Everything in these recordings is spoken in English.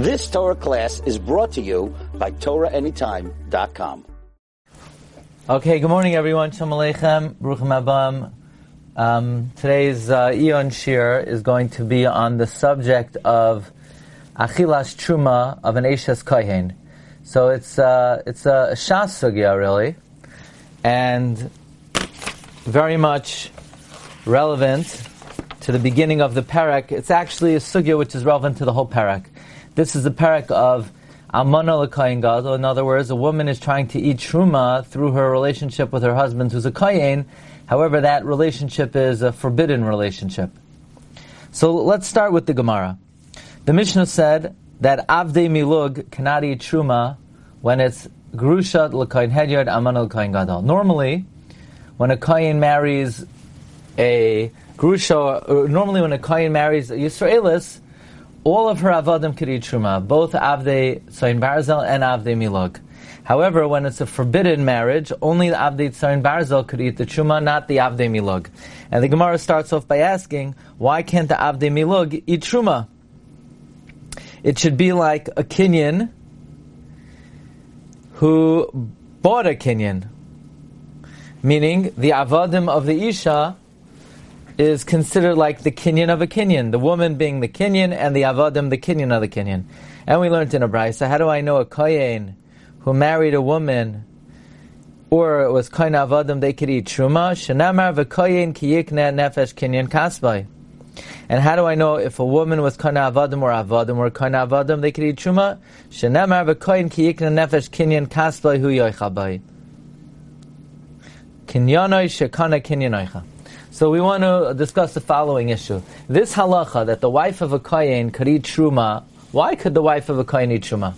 This Torah class is brought to you by TorahAnytime.com. Okay, good morning everyone. Shalom Aleichem, Baruchim Abam. Um, today's uh, Eon Shir is going to be on the subject of Achilas Truma of an Eshes Kohen. So it's, uh, it's a Shas Sugya really, and very much relevant to the beginning of the parak. It's actually a sugya which is relevant to the whole parak. This is the parak of Almana L'Kayin Gadol. In other words, a woman is trying to eat truma through her relationship with her husband who's a Kayin. However, that relationship is a forbidden relationship. So let's start with the Gemara. The Mishnah said that Avdei Milug cannot eat truma when it's Grushat L'Kayin Hedyard Amana L'Kayin Gadol. Normally, when a Kayin marries a Grusha, uh, normally when a Kayin marries a Yisraelis, all of her avadim could truma, both avdei tzayin barzel and avdei milog. However, when it's a forbidden marriage, only the avdei tzayin barzel could eat the truma, not the avdei milog. And the Gemara starts off by asking, why can't the avdei milog eat truma? It should be like a kinyan who bought a kinyan, meaning the avadim of the isha is considered like the kinyan of a kinyan, the woman being the kinyan and the avadim the kinyan of the kinyan. And we learned in a brisa, how do I know a kohen who married a woman or it was kohen avadim they could eat truma? Shenamar v'kohen kiyikne nefesh kinyan kasbay. And how do I know if a woman was kohen avadim or avadim or kohen avadim they could eat truma? Shenamar v'kohen kiyikne nefesh kinyan kasbay hu yoichabay. Kinyanoi shekana kinyanoicha. So we want to discuss the following issue. This halacha that the wife of a kohen could eat truma, why could the wife of a kohen eat truma?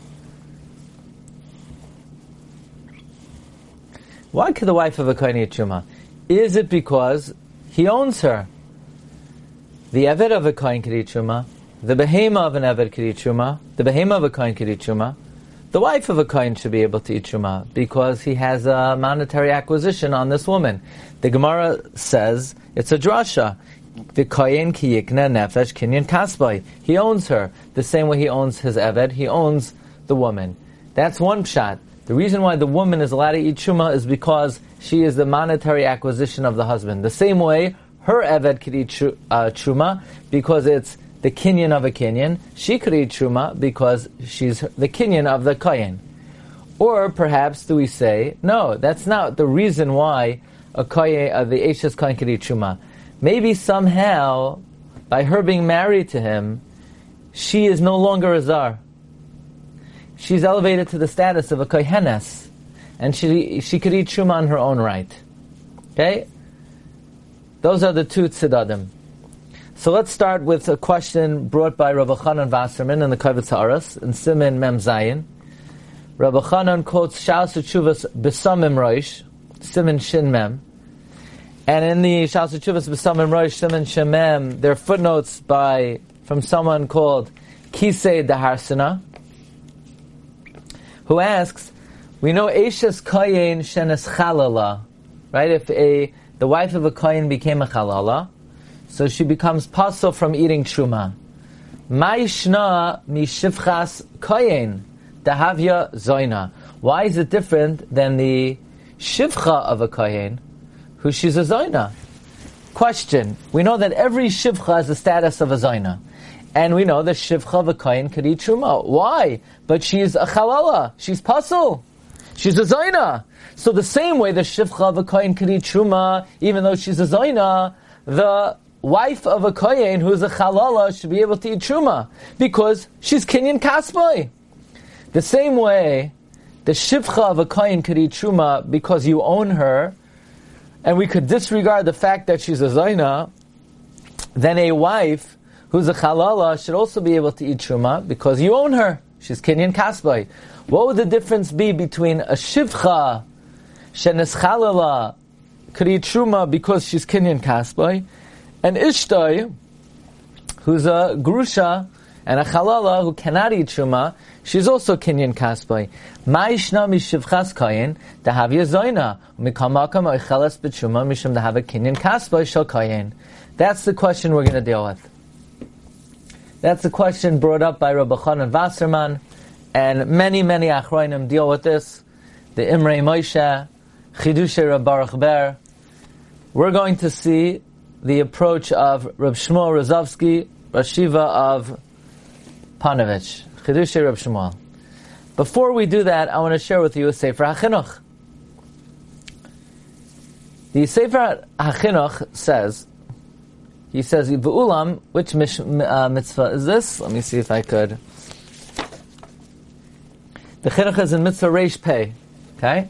Why could the wife of a kohen eat truma? Is it because he owns her? The eved of a kohen could eat truma. The behema of an eved could eat truma. The behema of a kohen could eat truma. The wife of a kohen should be able to eat truma because he has a monetary acquisition on this woman. The Gemara says it's a drasha. The kohen ki yikna nefesh kinyan kasbay. He owns her the same way he owns his eved. He owns the woman. That's one shot. The reason why the woman is allowed to eat truma is because she is the monetary acquisition of the husband. The same way her eved could eat tr- uh, truma because it's the kinyan of a kinyan. She could eat truma because she's the kinyan of the kohen. Or perhaps do we say no? That's not the reason why a koye, uh, the Eshes Kohen could eat truma. Maybe somehow, by her being married to him, she is no longer a zar. She's elevated to the status of a kohenes, and she she could eat truma on her own right. Okay, those are the two tzedadim. So let's start with a question brought by Rabbi Chanan Wasserman in the Kavitz Haaretz in Simin Mem Zayin. Rabbi Chanan quotes Shaus Tshuvas Besamim Roish, Simin Shin Mem. And in the Shas Chuvas B'Samim Rosh Simin Shemem, there are footnotes by from someone called Kisei Daharsana, who asks, we know Eishes Kayin Shenes Chalala, right? If a the wife of a Kayin became a Chalala, so she becomes pasul from eating truma. Ma'ishna mishivchas Kayin dahavya zoina. Why is it different than the shivcha of a kohen, who she's a zoina. Question: We know that every shivcha has the status of a zoina, and we know that shivcha of a kohen could eat truma. Why? But she's a chalala. She's pasul. She's a zoina. So the same way the shivcha of a kohen could eat truma, even though she's a zoina, the wife of a kohen who's a chalala should be able to eat truma because she's kinyan kasbay. The same way the shivcha of a kohen could eat truma because you own her, and we could disregard the fact that she's a zaina, then a wife who's a chalala should also be able to eat truma because you own her. She's kinyan kasbay. What would the difference be between a shivcha shenes chalala could eat truma because she's kinyan kasbay, and Ishtoi, who's a grusha and a chalala who cannot eat truma, she's also kinyan kasbay. Ma'ishna mishivchas kayin dahavya zoina mikamakam oichelas b'truma mishum dahavya kinyan kasbay shel kayin. That's the question we're going to deal with. That's the question brought up by Rabbi Chanan Wasserman, and many, many Achroinim deal with this. The Imrei Moshe, Chidushay Rab Baruch Ber. We're going to see the approach of Rab Shmuel Rozovsky, Rashiva of Ponevezh, Chidushay Rab Shmuel. Before we do that, I want to share with you a Sefer HaChinuch. The Sefer HaChinuch says, he says, V'ulam, which uh, mitzvah is this? Let me see if I could. The chinuch is in mitzvah reish pei. Okay?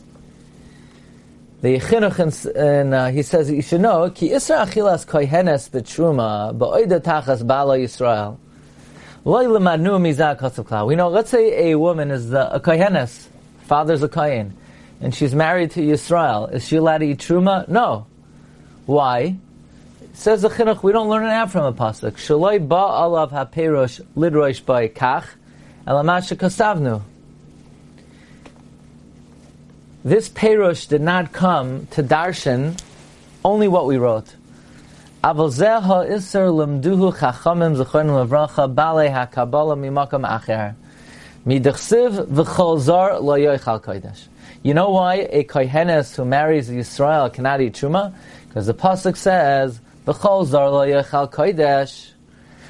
The chinuch, and uh, he says you should know, ki isra achilas kohenes betruma ba'oida tachas bala Yisrael. Loy. We know, let's say a woman is the, a kohenes, father's a kohen, and she's married to Yisrael. Is she allowed to eat truma? No. Why? Says the chinuch, we don't learn out from a pasuk. Shaloi ba alav haperosh lidroish by kach, elamasha kasavnu. This perush did not come to darshan only what we wrote. You know why a kohenes who marries Yisrael cannot eat truma? Because the pasuk says, "V'chol zar lo yoichal kodesh."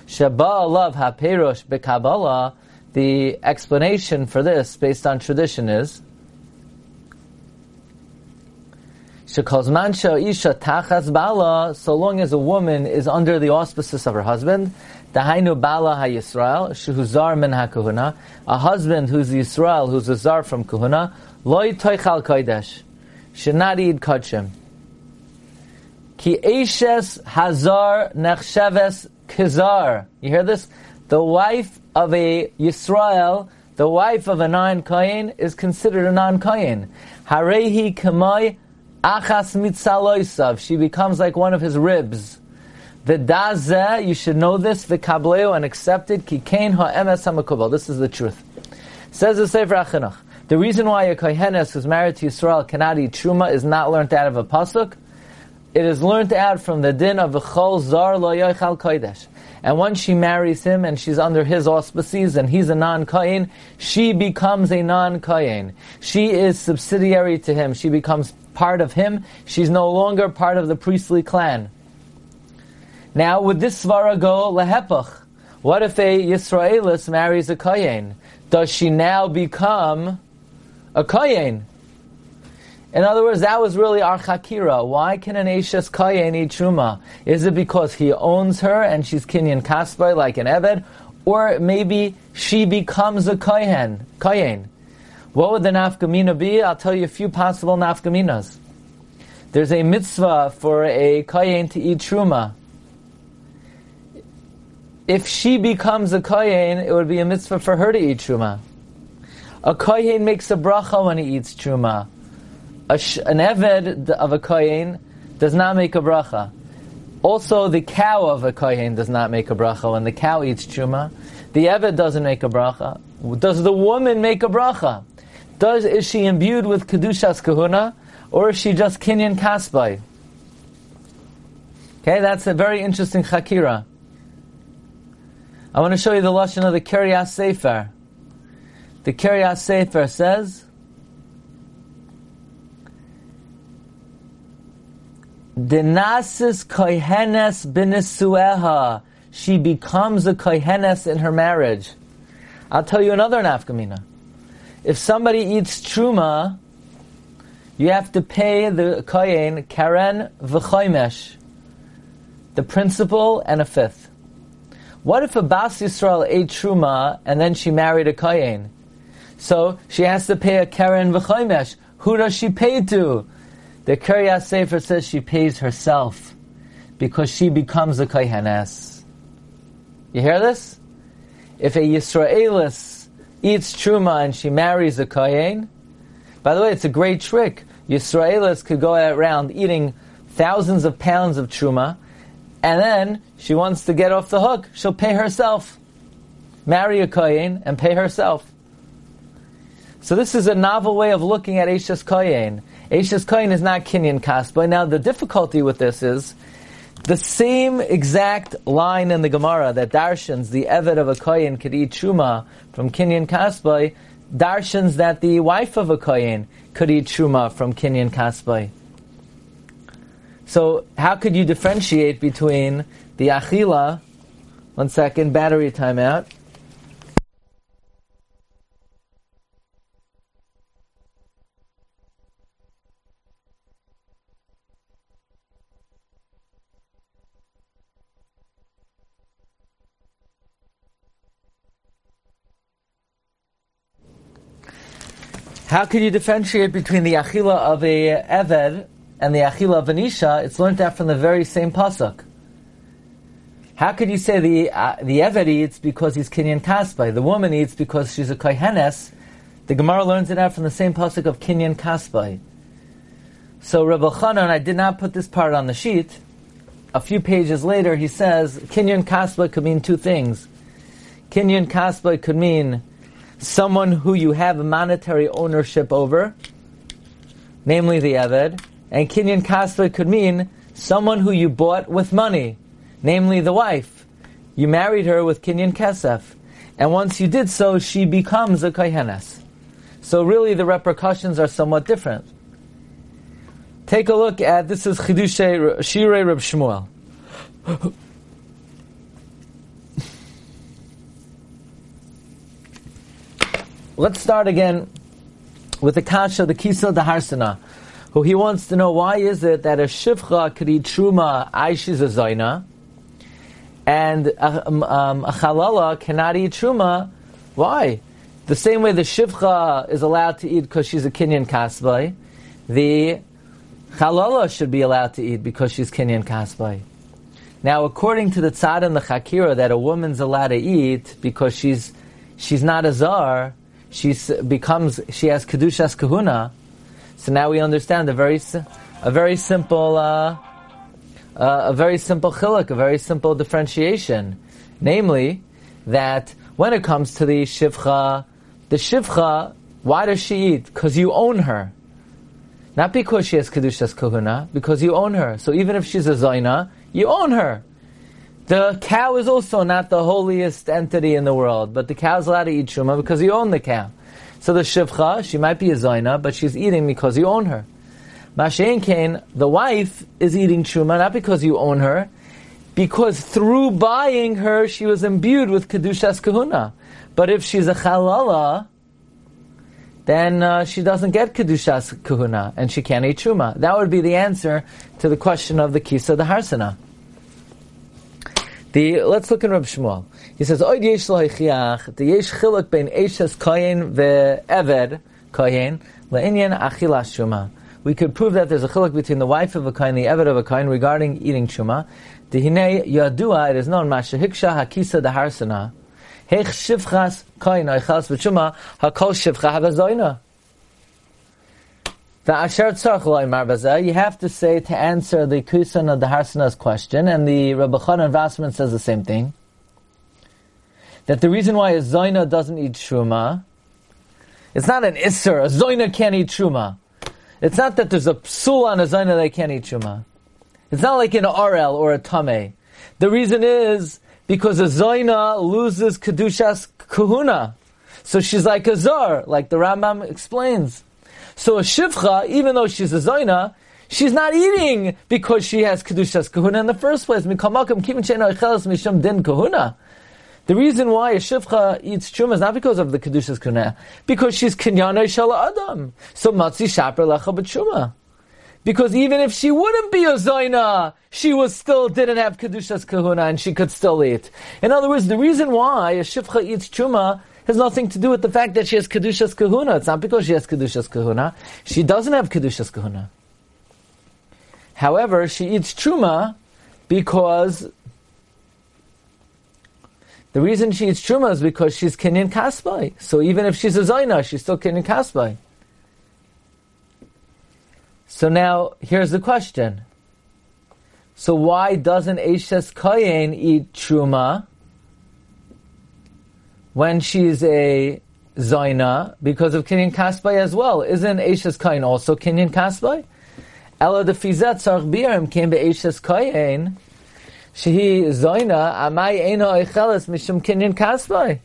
Sheba alav haperush bekabala. The explanation for this, based on tradition, is Shekozman isha tachas bala, so long as a woman is under the auspices of her husband, dahainu bala ha-Yisrael, shehuzar min ha a husband who's Yisrael, who's a zar from kuhuna, loy toichal kodesh, should not eat kachim. Ki eshes hazar nechsheves kizar. You hear this? The wife of a Yisrael, the wife of a non-Kayin, is considered a non-Kayin. Harehi kamai Achas mitzaloisav. She becomes like one of his ribs. The dazeh, you should know this, the kableo, and accepted, ki kain ha'emes ha'makubal. This is the truth. Says the Sefer Achinuch. The reason why a kohenes who's married to Yisrael cannot eat truma is not learned out of a pasuk. It is learned out from the din of chol zar lo yoichal kodesh. And once she marries him and she's under his auspices and he's a non-Kayin, she becomes a non-Kayin. She is subsidiary to him. She becomes part of him. She's no longer part of the priestly clan. Now, would this svara go lehepach? What if a Yisraelis marries a Kayin? Does she now become a Kayin? In other words, that was really our chakira. Why can an Ashes Kayin eat Truma? Is it because he owns her and she's Kinyan Kaspai like an Eved? Or maybe she becomes a Kayin? Kayin. What would the nafkamina be? I'll tell you a few possible nafkaminas. There's a mitzvah for a kayin to eat truma. If she becomes a kayin, it would be a mitzvah for her to eat truma. A kayin makes a bracha when he eats truma. Sh- an eved of a kayin does not make a bracha. Also, the cow of a kohen does not make a bracha when the cow eats truma. The eved doesn't make a bracha. Does the woman make a bracha? Does is she imbued with kedushas kahuna, or is she just kinyan kasbai? Okay, that's a very interesting chakira. I want to show you the lashon of the Kiryas Sefer. The Kiryas Sefer says, "Denasis kohenes binisueha." She becomes a kohenes in her marriage. I'll tell you another nafkamina if somebody eats truma, you have to pay the kohen karen v'choimesh, the principal and a fifth. What if a Bas Yisrael ate truma and then she married a kohen? So she has to pay a karen v'choimesh. Who does she pay to? The Kiryas Sefer says she pays herself because she becomes a kohenes. You hear this? If a Yisraelis eats truma and she marries a kohen. By the way, it's a great trick. Yisraelis could go around eating thousands of pounds of truma, and then she wants to get off the hook. She'll pay herself, marry a kohen, and pay herself. So this is a novel way of looking at Eishes Kohen. Eishes Kohen is not Kinyan Kaspa. Now the difficulty with this is the same exact line in the Gemara that darshans the Eved of a Kohen could eat Truma from Kenyan Kasbai, darshans that the wife of a Kohen could eat Truma from Kenyan Kasbai. So how could you differentiate between the Achila, one second, battery timeout, How could you differentiate between the achila of a eved and the achila of an isha? It's learned that from the very same pasuk. How could you say the uh, the eved eats because he's kinyan kasbai, the woman eats because she's a kohenes? The Gemara learns it out from the same pasuk of kinyan kasbai. So Rabbi Chanan, I did not put this part on the sheet. A few pages later, he says kinyan kasbai could mean two things. Kinyan kasbai could mean someone who you have monetary ownership over, namely the Eved, and Kinyan Kasva could mean someone who you bought with money, namely the wife. You married her with Kinyan Kesef, and once you did so, she becomes a Kohenes. So really the repercussions are somewhat different. Take a look at, this is Chidushay Shirei Reb Shmuel. Let's start again with the kasha, the kisa, the harsana, who he wants to know why is it that a shivcha could eat truma aishiz a zaina, and a, um, um, a chalala cannot eat truma. Why? The same way the shivcha is allowed to eat because she's a kinyan kasbay, the chalala should be allowed to eat because she's kinyan kasbay. Now, according to the tzad and the chakira, that a woman's allowed to eat because she's she's not a zar, she becomes, she has kedushas kahuna. So now we understand a very, a very simple, uh, uh, a very simple chiluk, a very simple differentiation, namely that when it comes to the shivcha, the shivcha, why does she eat? Because you own her. Not because she has kedushas kahuna, because you own her. So even if she's a zaina, you own her. The cow is also not the holiest entity in the world, but the cow is allowed to eat truma because you own the cow. So the shivcha, she might be a zaina, but she's eating because you own her. Mashen Kain, the wife is eating truma not because you own her, because through buying her, she was imbued with kedushas kahuna. But if she's a chalala, then uh, she doesn't get kedushas kahuna, and she can't eat truma. That would be the answer to the question of the kisa, the harsana. The, let's look in Rab Shmuel. He says, Oid yesh lo heichiach, the yesh chiluk ben eshes koyin ve'eved koyin, le'inyan achilas shuma. We could prove that there's a chiluk between the wife of a koyin, the eved of a koyin, regarding eating shuma. Dehine yadua, it is known, masha hiksha hakisa daharsana, hech shivchas koyin oichas v'shuma, hakol shivcha havazoina. The Asher Tzarch you have to say to answer the Kusan of the Harsana's question, and the Rabbi Chanan Wasserman says the same thing. That the reason why a Zoina doesn't eat Shuma, it's not an Isser, a Zoina can't eat Shuma. It's not that there's a psul on a Zoina that can't eat Shuma. It's not like an Arel or a Tame. The reason is because a Zoina loses Kedushas Kahuna. So she's like a Zar, like the Rambam explains. So a shivcha, even though she's a zaina, she's not eating because she has kedushas kahuna in the first place. The reason why a shivcha eats truma is not because of the kedushas kahuna, because she's kinyana shala adam. So matzi shaper lecha b'truma. Because even if she wouldn't be a zaina, she was still didn't have kedushas kahuna and she could still eat. In other words, the reason why a shivcha eats truma has nothing to do with the fact that she has Kedushas Kahuna. It's not because she has Kedushas Kahuna. She doesn't have Kedushas Kahuna. However, she eats Truma because the reason she eats Truma is because she's Kenyan Kasbai. So even if she's a Zaina, she's still Kenyan Kasbai. So now, here's the question. So why doesn't Eshes Kayin eat Truma? When she's a Zaina because of Kinyan Kasbai as well. Isn't Ashes Kain also Kinyan Kasbai? Ella the Fizet Sarch Birim came be Ashes Kain shehi zoina amai eno oicheles mishum kinyan kasbay.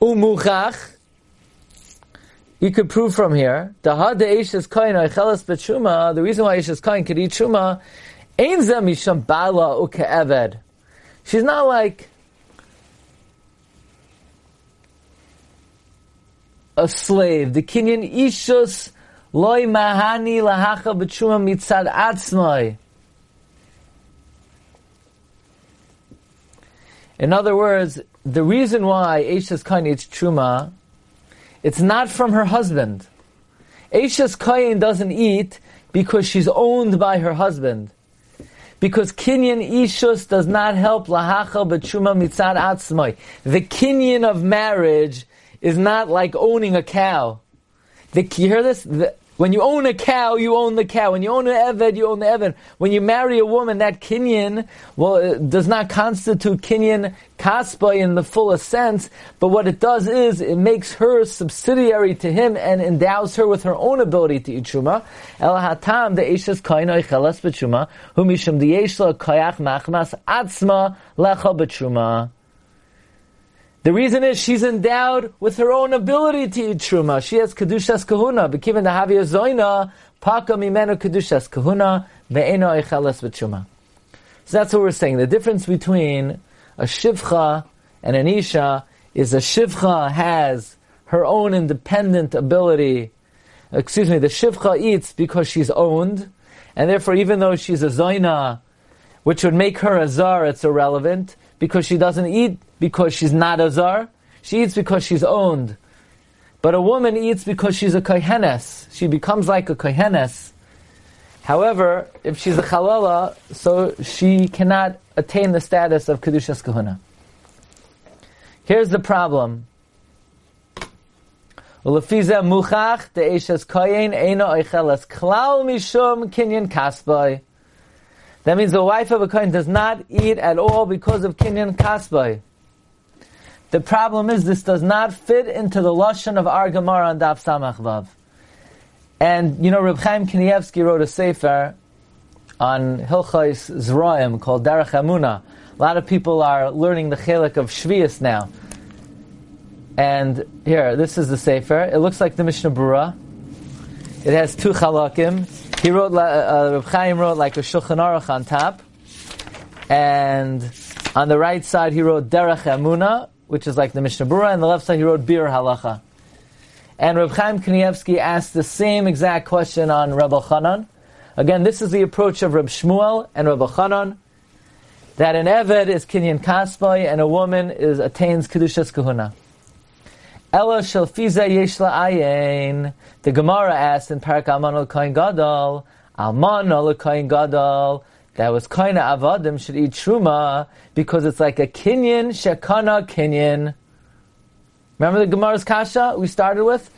Umuchach, you could prove from here, the had the Eishes Koin Oicheles Betshuma, the reason why Eishes Kain could eat Shuma, Ein Zeh Misham Bala Uke Eved. She's not like a slave. The Kenyan Ishus Loi Mahani Lahacha Betshuma Mitzad Atzmai. In other words, the reason why Eishes Koin eats Truma it's not from her husband. Eishes kain doesn't eat because she's owned by her husband. Because Kinyan Ishus does not help Lahacha B'Tshuma Mitzad Atzmai. The Kinyan of marriage is not like owning a cow. The, you hear this? The, when you own a cow, you own the cow. When you own an Eved, you own the Eved. When you marry a woman, that Kinyan, well, does not constitute Kinyan Kaspa in the fullest sense, but what it does is, it makes her subsidiary to him and endows her with her own ability to eat Shuma. El Hatam, the Eishes Kain Oichelas B'Shuma, Humishum the Koyach Machmas Atzma Lecha B'Shuma. The reason is she's endowed with her own ability to eat truma. She has kedushas kahuna. Bekiven the havia zoina paka mimenu kedushas kahuna ve'eno echeles v'truma. So that's what we're saying. The difference between a shivcha and an isha is a shivcha has her own independent ability. Excuse me, the shivcha eats because she's owned, and therefore even though she's a zoina, which would make her a zar, it's irrelevant because she doesn't eat because she's not a zar. She eats because she's owned. But a woman eats because she's a kohenes. She becomes like a kohenes. However, if she's a chalala, so she cannot attain the status of kedushas kahuna. Here's the problem. Ulefiza muchach de eshes koyin eino oichelas klal mishum kinyan kasbay. That means the wife of a kohen does not eat at all because of kinyan kasbay. The problem is this does not fit into the lashon of our Gemara on Daf Samach Vav. And you know, Reb Chaim Kanievsky wrote a sefer on Hilchais Zraim called Derech Amuna. A lot of people are learning the chelik of Shvius now. And here, this is the sefer. It looks like the Mishnah Berurah. It has two chalakim. He wrote, uh, Reb Chaim wrote like a Shulchan Aruch on top. And on the right side, he wrote Derech Amuna, which is like the Mishnah Berurah, and the left side he wrote Biur Halacha. And Reb Chaim Kanievsky asked the same exact question on Reb Chanan. Again, this is the approach of Reb Shmuel and Reb Chanan, that an Eved is Kinyan Kaspai and a woman is attains Kedushas Kahuna. Ella Shalfiza Yeshla Ayin. The Gemara asked in Parak Alman al Kohen Gadol, Alman al Kohen Gadol, that was of avadim should eat truma because it's like a kinyan shekana kinyan. Remember the Gemara's kasha we started with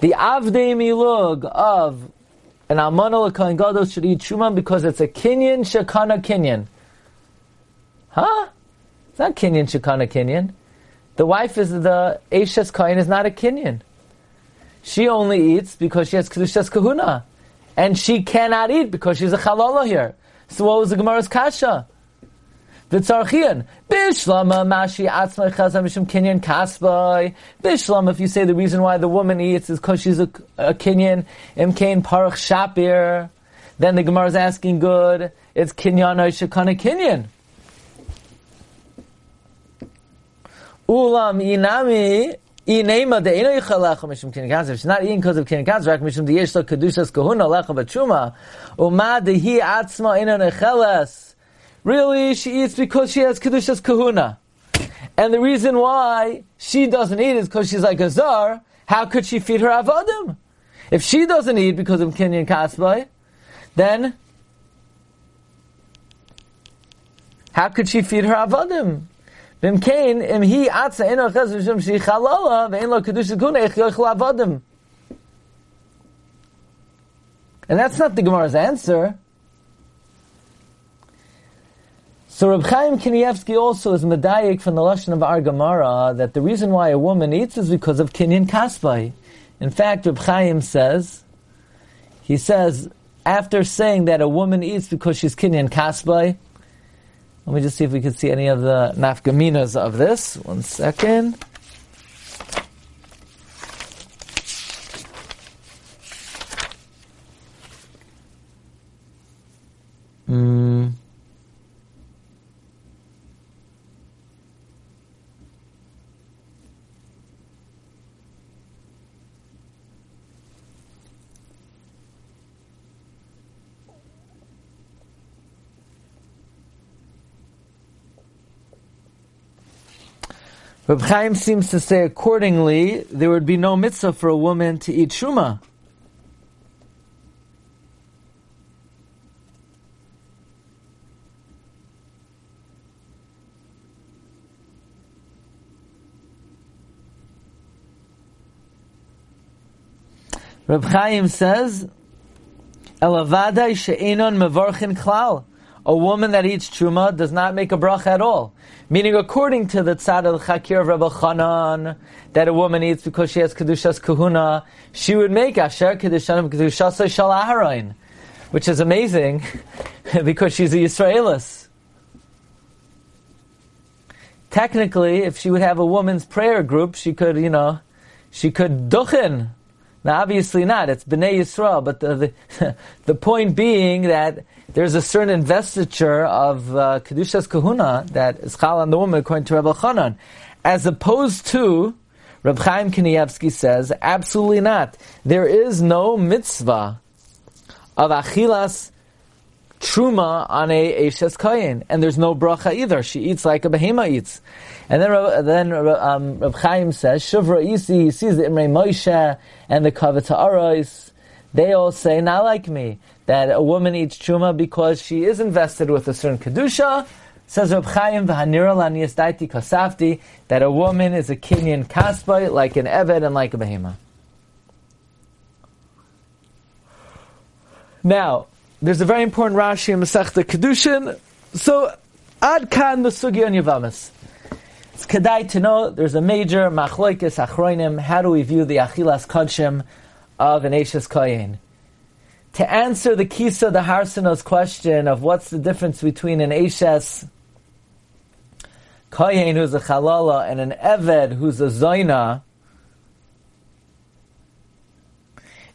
the avdei milug of an almana kohen gadol should eat truma because it's a kinyan shekana kinyan. Huh? It's not kinyan shekana kinyan. The wife is the Ashes kohen is not a kinyan. She only eats because she has kedushas kahuna, and she cannot eat because she's a chalala here. So what was the Gemara's kasha? The Tzarchian. Bishlama mashi atzma chazam mishum kinyan kasbay. Bishlam, if you say the reason why the woman eats is because she's a, a kinyan, imkain parach shapir, then the Gemara is asking good, it's kinyan shekana kinyan. Ulam inami Inema de ino yichalecha mishum kin gazer. She's not eating because of kin gazer. Rak mishum de yeshla kedushas kahuna lecha b'tshuma. Uma de hi atzma ino necheles. Really, she eats because she has kedushas kahuna. And the reason why she doesn't eat is because she's like a zar. How could she feed her avodim? If she doesn't eat because of kinyan kasbay, then how could she feed her avodim? And that's not the Gemara's answer. So Reb Chaim Kanievsky also is medayik from the lashon of our Gemara that the reason why a woman eats is because of kinyan kasbay. In fact, Reb Chaim says, he says, after saying that a woman eats because she's kinyan kasbay, Let me just see if we can see any of the nafgaminas of this. One second. Mm. Reb Chaim seems to say accordingly, there would be no mitzvah for a woman to eat shuma. Reb Chaim says, Elavadai she'enon mevorchin klal. A woman that eats truma does not make a bracha at all. Meaning, according to the tzad al chakir of Rabbi Chanan, that a woman eats because she has kedushas kahuna, she would make asher kedushanim kedushas shal aharon, which is amazing because she's a Yisraelis. Technically, if she would have a woman's prayer group, she could, you know, she could duchen now, obviously not. It's Bnei Yisrael, but the, the, the point being that there's a certain investiture of uh, Kedushas Kahuna that is Chal on the woman according to Rebbe Chanan. As opposed to, Reb Chaim Kanievsky says, absolutely not. There is no mitzvah of Achilas truma on a Eshes Kayin, and there's no bracha either. She eats like a behema eats. And then, then um, Reb Chaim says, Shuvra Isi sees the Imre Moshe and the Kavita Arais. They all say, not like me, that a woman eats truma because she is invested with a certain kedusha. Says Reb Chaim kasafti that a woman is a kinyan kasbay like an eved and like a behema. Now, there's a very important Rashi in Masechta Kedushin. So, ad kan the sugi on Yavamas. It's kedai to know there's a major machloikis achroinim. How do we view the achilas kodshim of an Ashes Koyin? To answer the Kisa the Harsanos question of what's the difference between an Ashes Koyin who's a Chalala and an Eved who's a Zoina,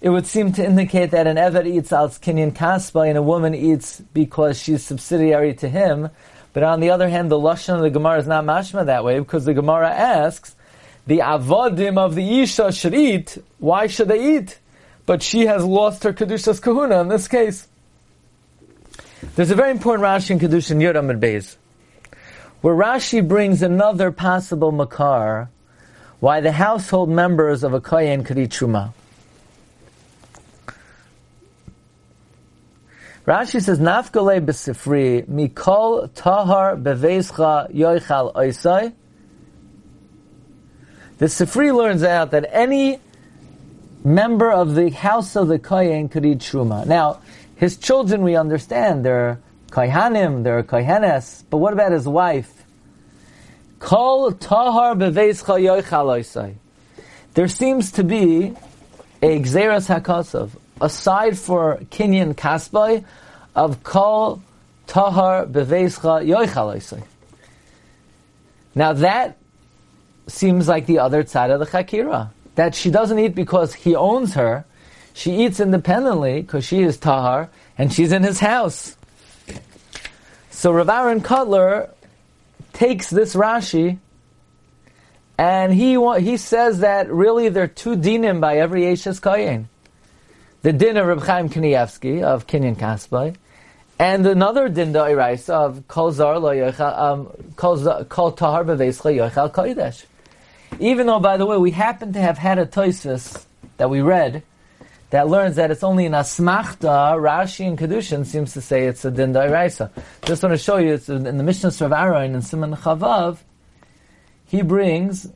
it would seem to indicate that an Eved eats al Kinyan Kaspa and a woman eats because she's subsidiary to him. But on the other hand, the Lashon of the Gemara is not mashma that way because the Gemara asks, the Avodim of the Isha should eat, why should they eat? But she has lost her Kedushas Kahuna in this case. There's a very important Rashi in Kedushin Yoram and Beis, where Rashi brings another possible makar why the household members of a Kohen could eat Truma. Rashi says, Nafgale b'sifri, mikol tahar beveischa yoichal oisai. The Sifri learns out that any member of the house of the Kohen could eat Truma. Now, his children, we understand, they're Kohanim, they're Kohenes, but what about his wife? Kol tahar beveischa yoichal oisai. There seems to be a Xeras HaKasav, aside for Kinyan Kasbai, of Kol Tahar Beveischa Yoichal Now that seems like the other side of the Chakira. That she doesn't eat because he owns her. She eats independently because she is Tahar and she's in his house. So Rav Aaron Kotler takes this Rashi and he he says that really there are two dinim by every Eshes Kayin the din of Reb Chaim Kanievsky of Kinyan Kaspai, and another din of Kol Zar Lo um, Kol Yochal Kodesh. Even though, by the way, we happen to have had a Toisvis that we read that learns that it's only in Asmachta, Rashi and Kedushin seems to say it's a din the Iraisa. Just want to show you, it's in the Mishnah of Aaron and Simon Chavav, he brings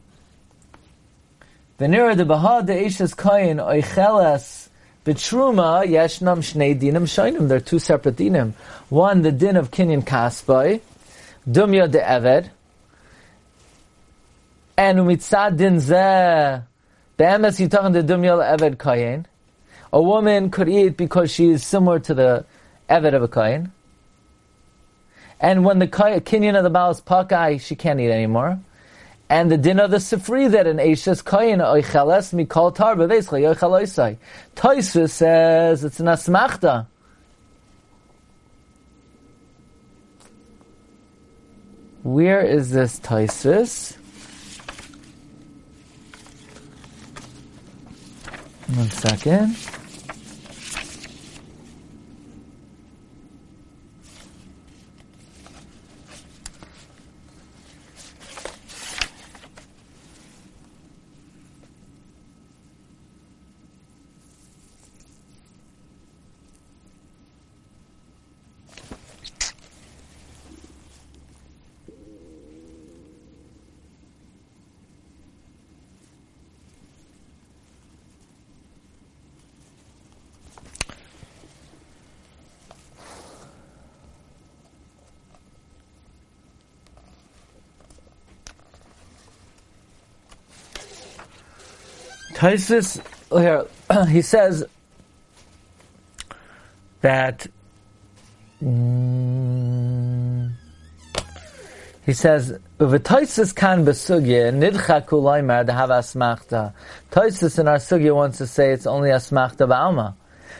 the Nira de Baha de Ishes Koyin Oicheles B'truma yeshnam shnei dinim shoinim. There are two separate dinim. One, the din of kinyan kasbai, dumya de eved, and umitzad din zeh, be'emes yitachan de dumya eved kayin. A woman could eat because she is similar to the eved of a kayin. And when the kinyan of the Baal is pakai, she can't eat anymore. And the din of the Sifri that an Eishes Kayin Oicheles Mikol Tar Beveschle Yoichel Oisai. Toisus says it's an Asmachta. Where is this Toisus? One second. Taisus here he says that mm, he says Taisus kan besugya nidcha kulaymar to have asmachta. Taisus in our sugya wants to say it's only asmachta ba'alma.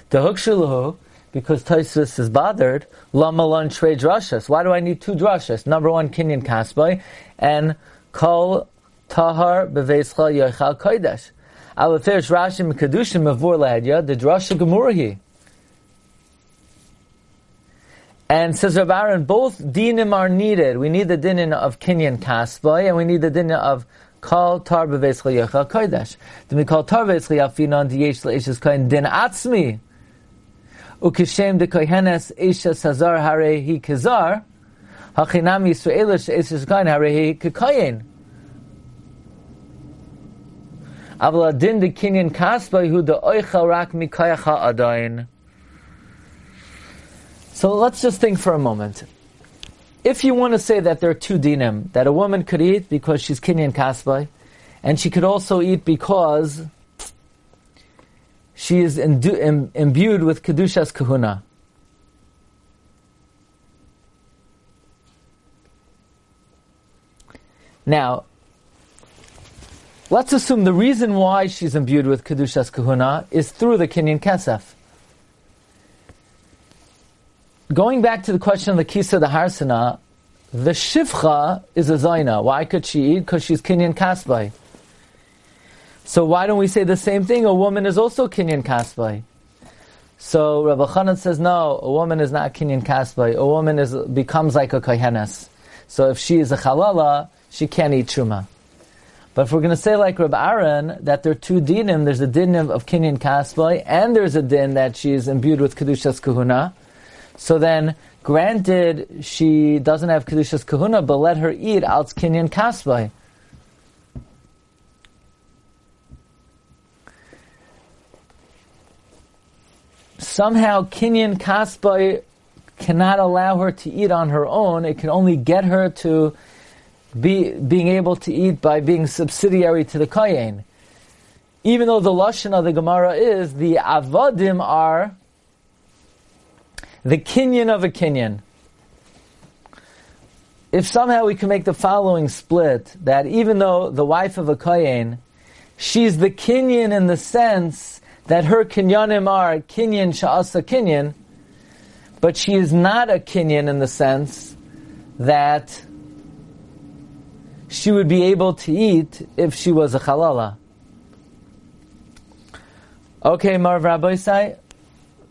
The hukshuluhu because Taisus is bothered. Lama lon trei drashas. Why do I need two drashas? Number one, kinyan kasbay, and kol tahar beveischa yochal kodesh. Alafirish Rashi Mekadushim Mavur Ladya, the Drasha Gemurahi. And says Rav Aaron, both dinim are needed. We need the dinim of Kinyan Kasbay, and we need the dinim of Kal Tar Beves Chayachal Kodesh. Then we call Tar Beves Chayafinon Diyesh Leishes Kohen Din Atzmi. Ukishem de Kohenes Isha Sazar Hare Hi Kazar. Hachinam Yisraelish Isha Kohen Hare Hi So let's just think for a moment. If you want to say that there are two dinim, that a woman could eat because she's kinyan kasbay, and she could also eat because she is imbued with kedushas kahuna. Now, Let's assume the reason why she's imbued with Kedushas Kahuna is through the Kinyan Kesef. Going back to the question of the Kisa the Harsana, the Shivcha is a Zaina. Why could she eat? Because she's Kinyan Kasbai. So why don't we say the same thing? A woman is also Kinyan Kasbai. So Rabbi Chanan says, no, a woman is not Kinyan Kasbai. A woman is becomes like a Kohenes. So if she is a Chalala, she can't eat Truma. But if we're going to say like Reb Aaron that there are two dinim, there's a din of Kinyan Kasboi, and there's a din that she is imbued with Kedushas Kahuna. So then, granted, she doesn't have Kedushas Kahuna, but let her eat Alts Kinyan Kasboi. Somehow, Kinyan Kasboi cannot allow her to eat on her own. It can only get her to be, being able to eat by being subsidiary to the kayin. Even though the lashon of the Gemara is the avadim are the kinyan of a kinyan. If somehow we can make the following split, that even though the wife of a kayin, she's the kinyan in the sense that her kinyanim are kinyan sha'asa kinyan, but she is not a kinyan in the sense that she would be able to eat if she was a halala. Okay, Marv Rabbi Sai,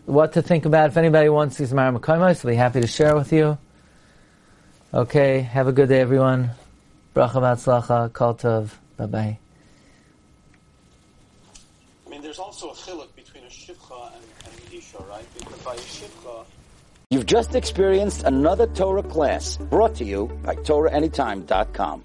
what to think about? If anybody wants these Maramakaimas, I'll be happy to share with you. Okay, have a good day, everyone. Bracha v'atzlacha, kol tov, bye-bye. I mean, there's also a chiluk between a shivcha and, and isha, right? Because by a shivcha, You've just experienced another Torah class brought to you by TorahAnytime.com.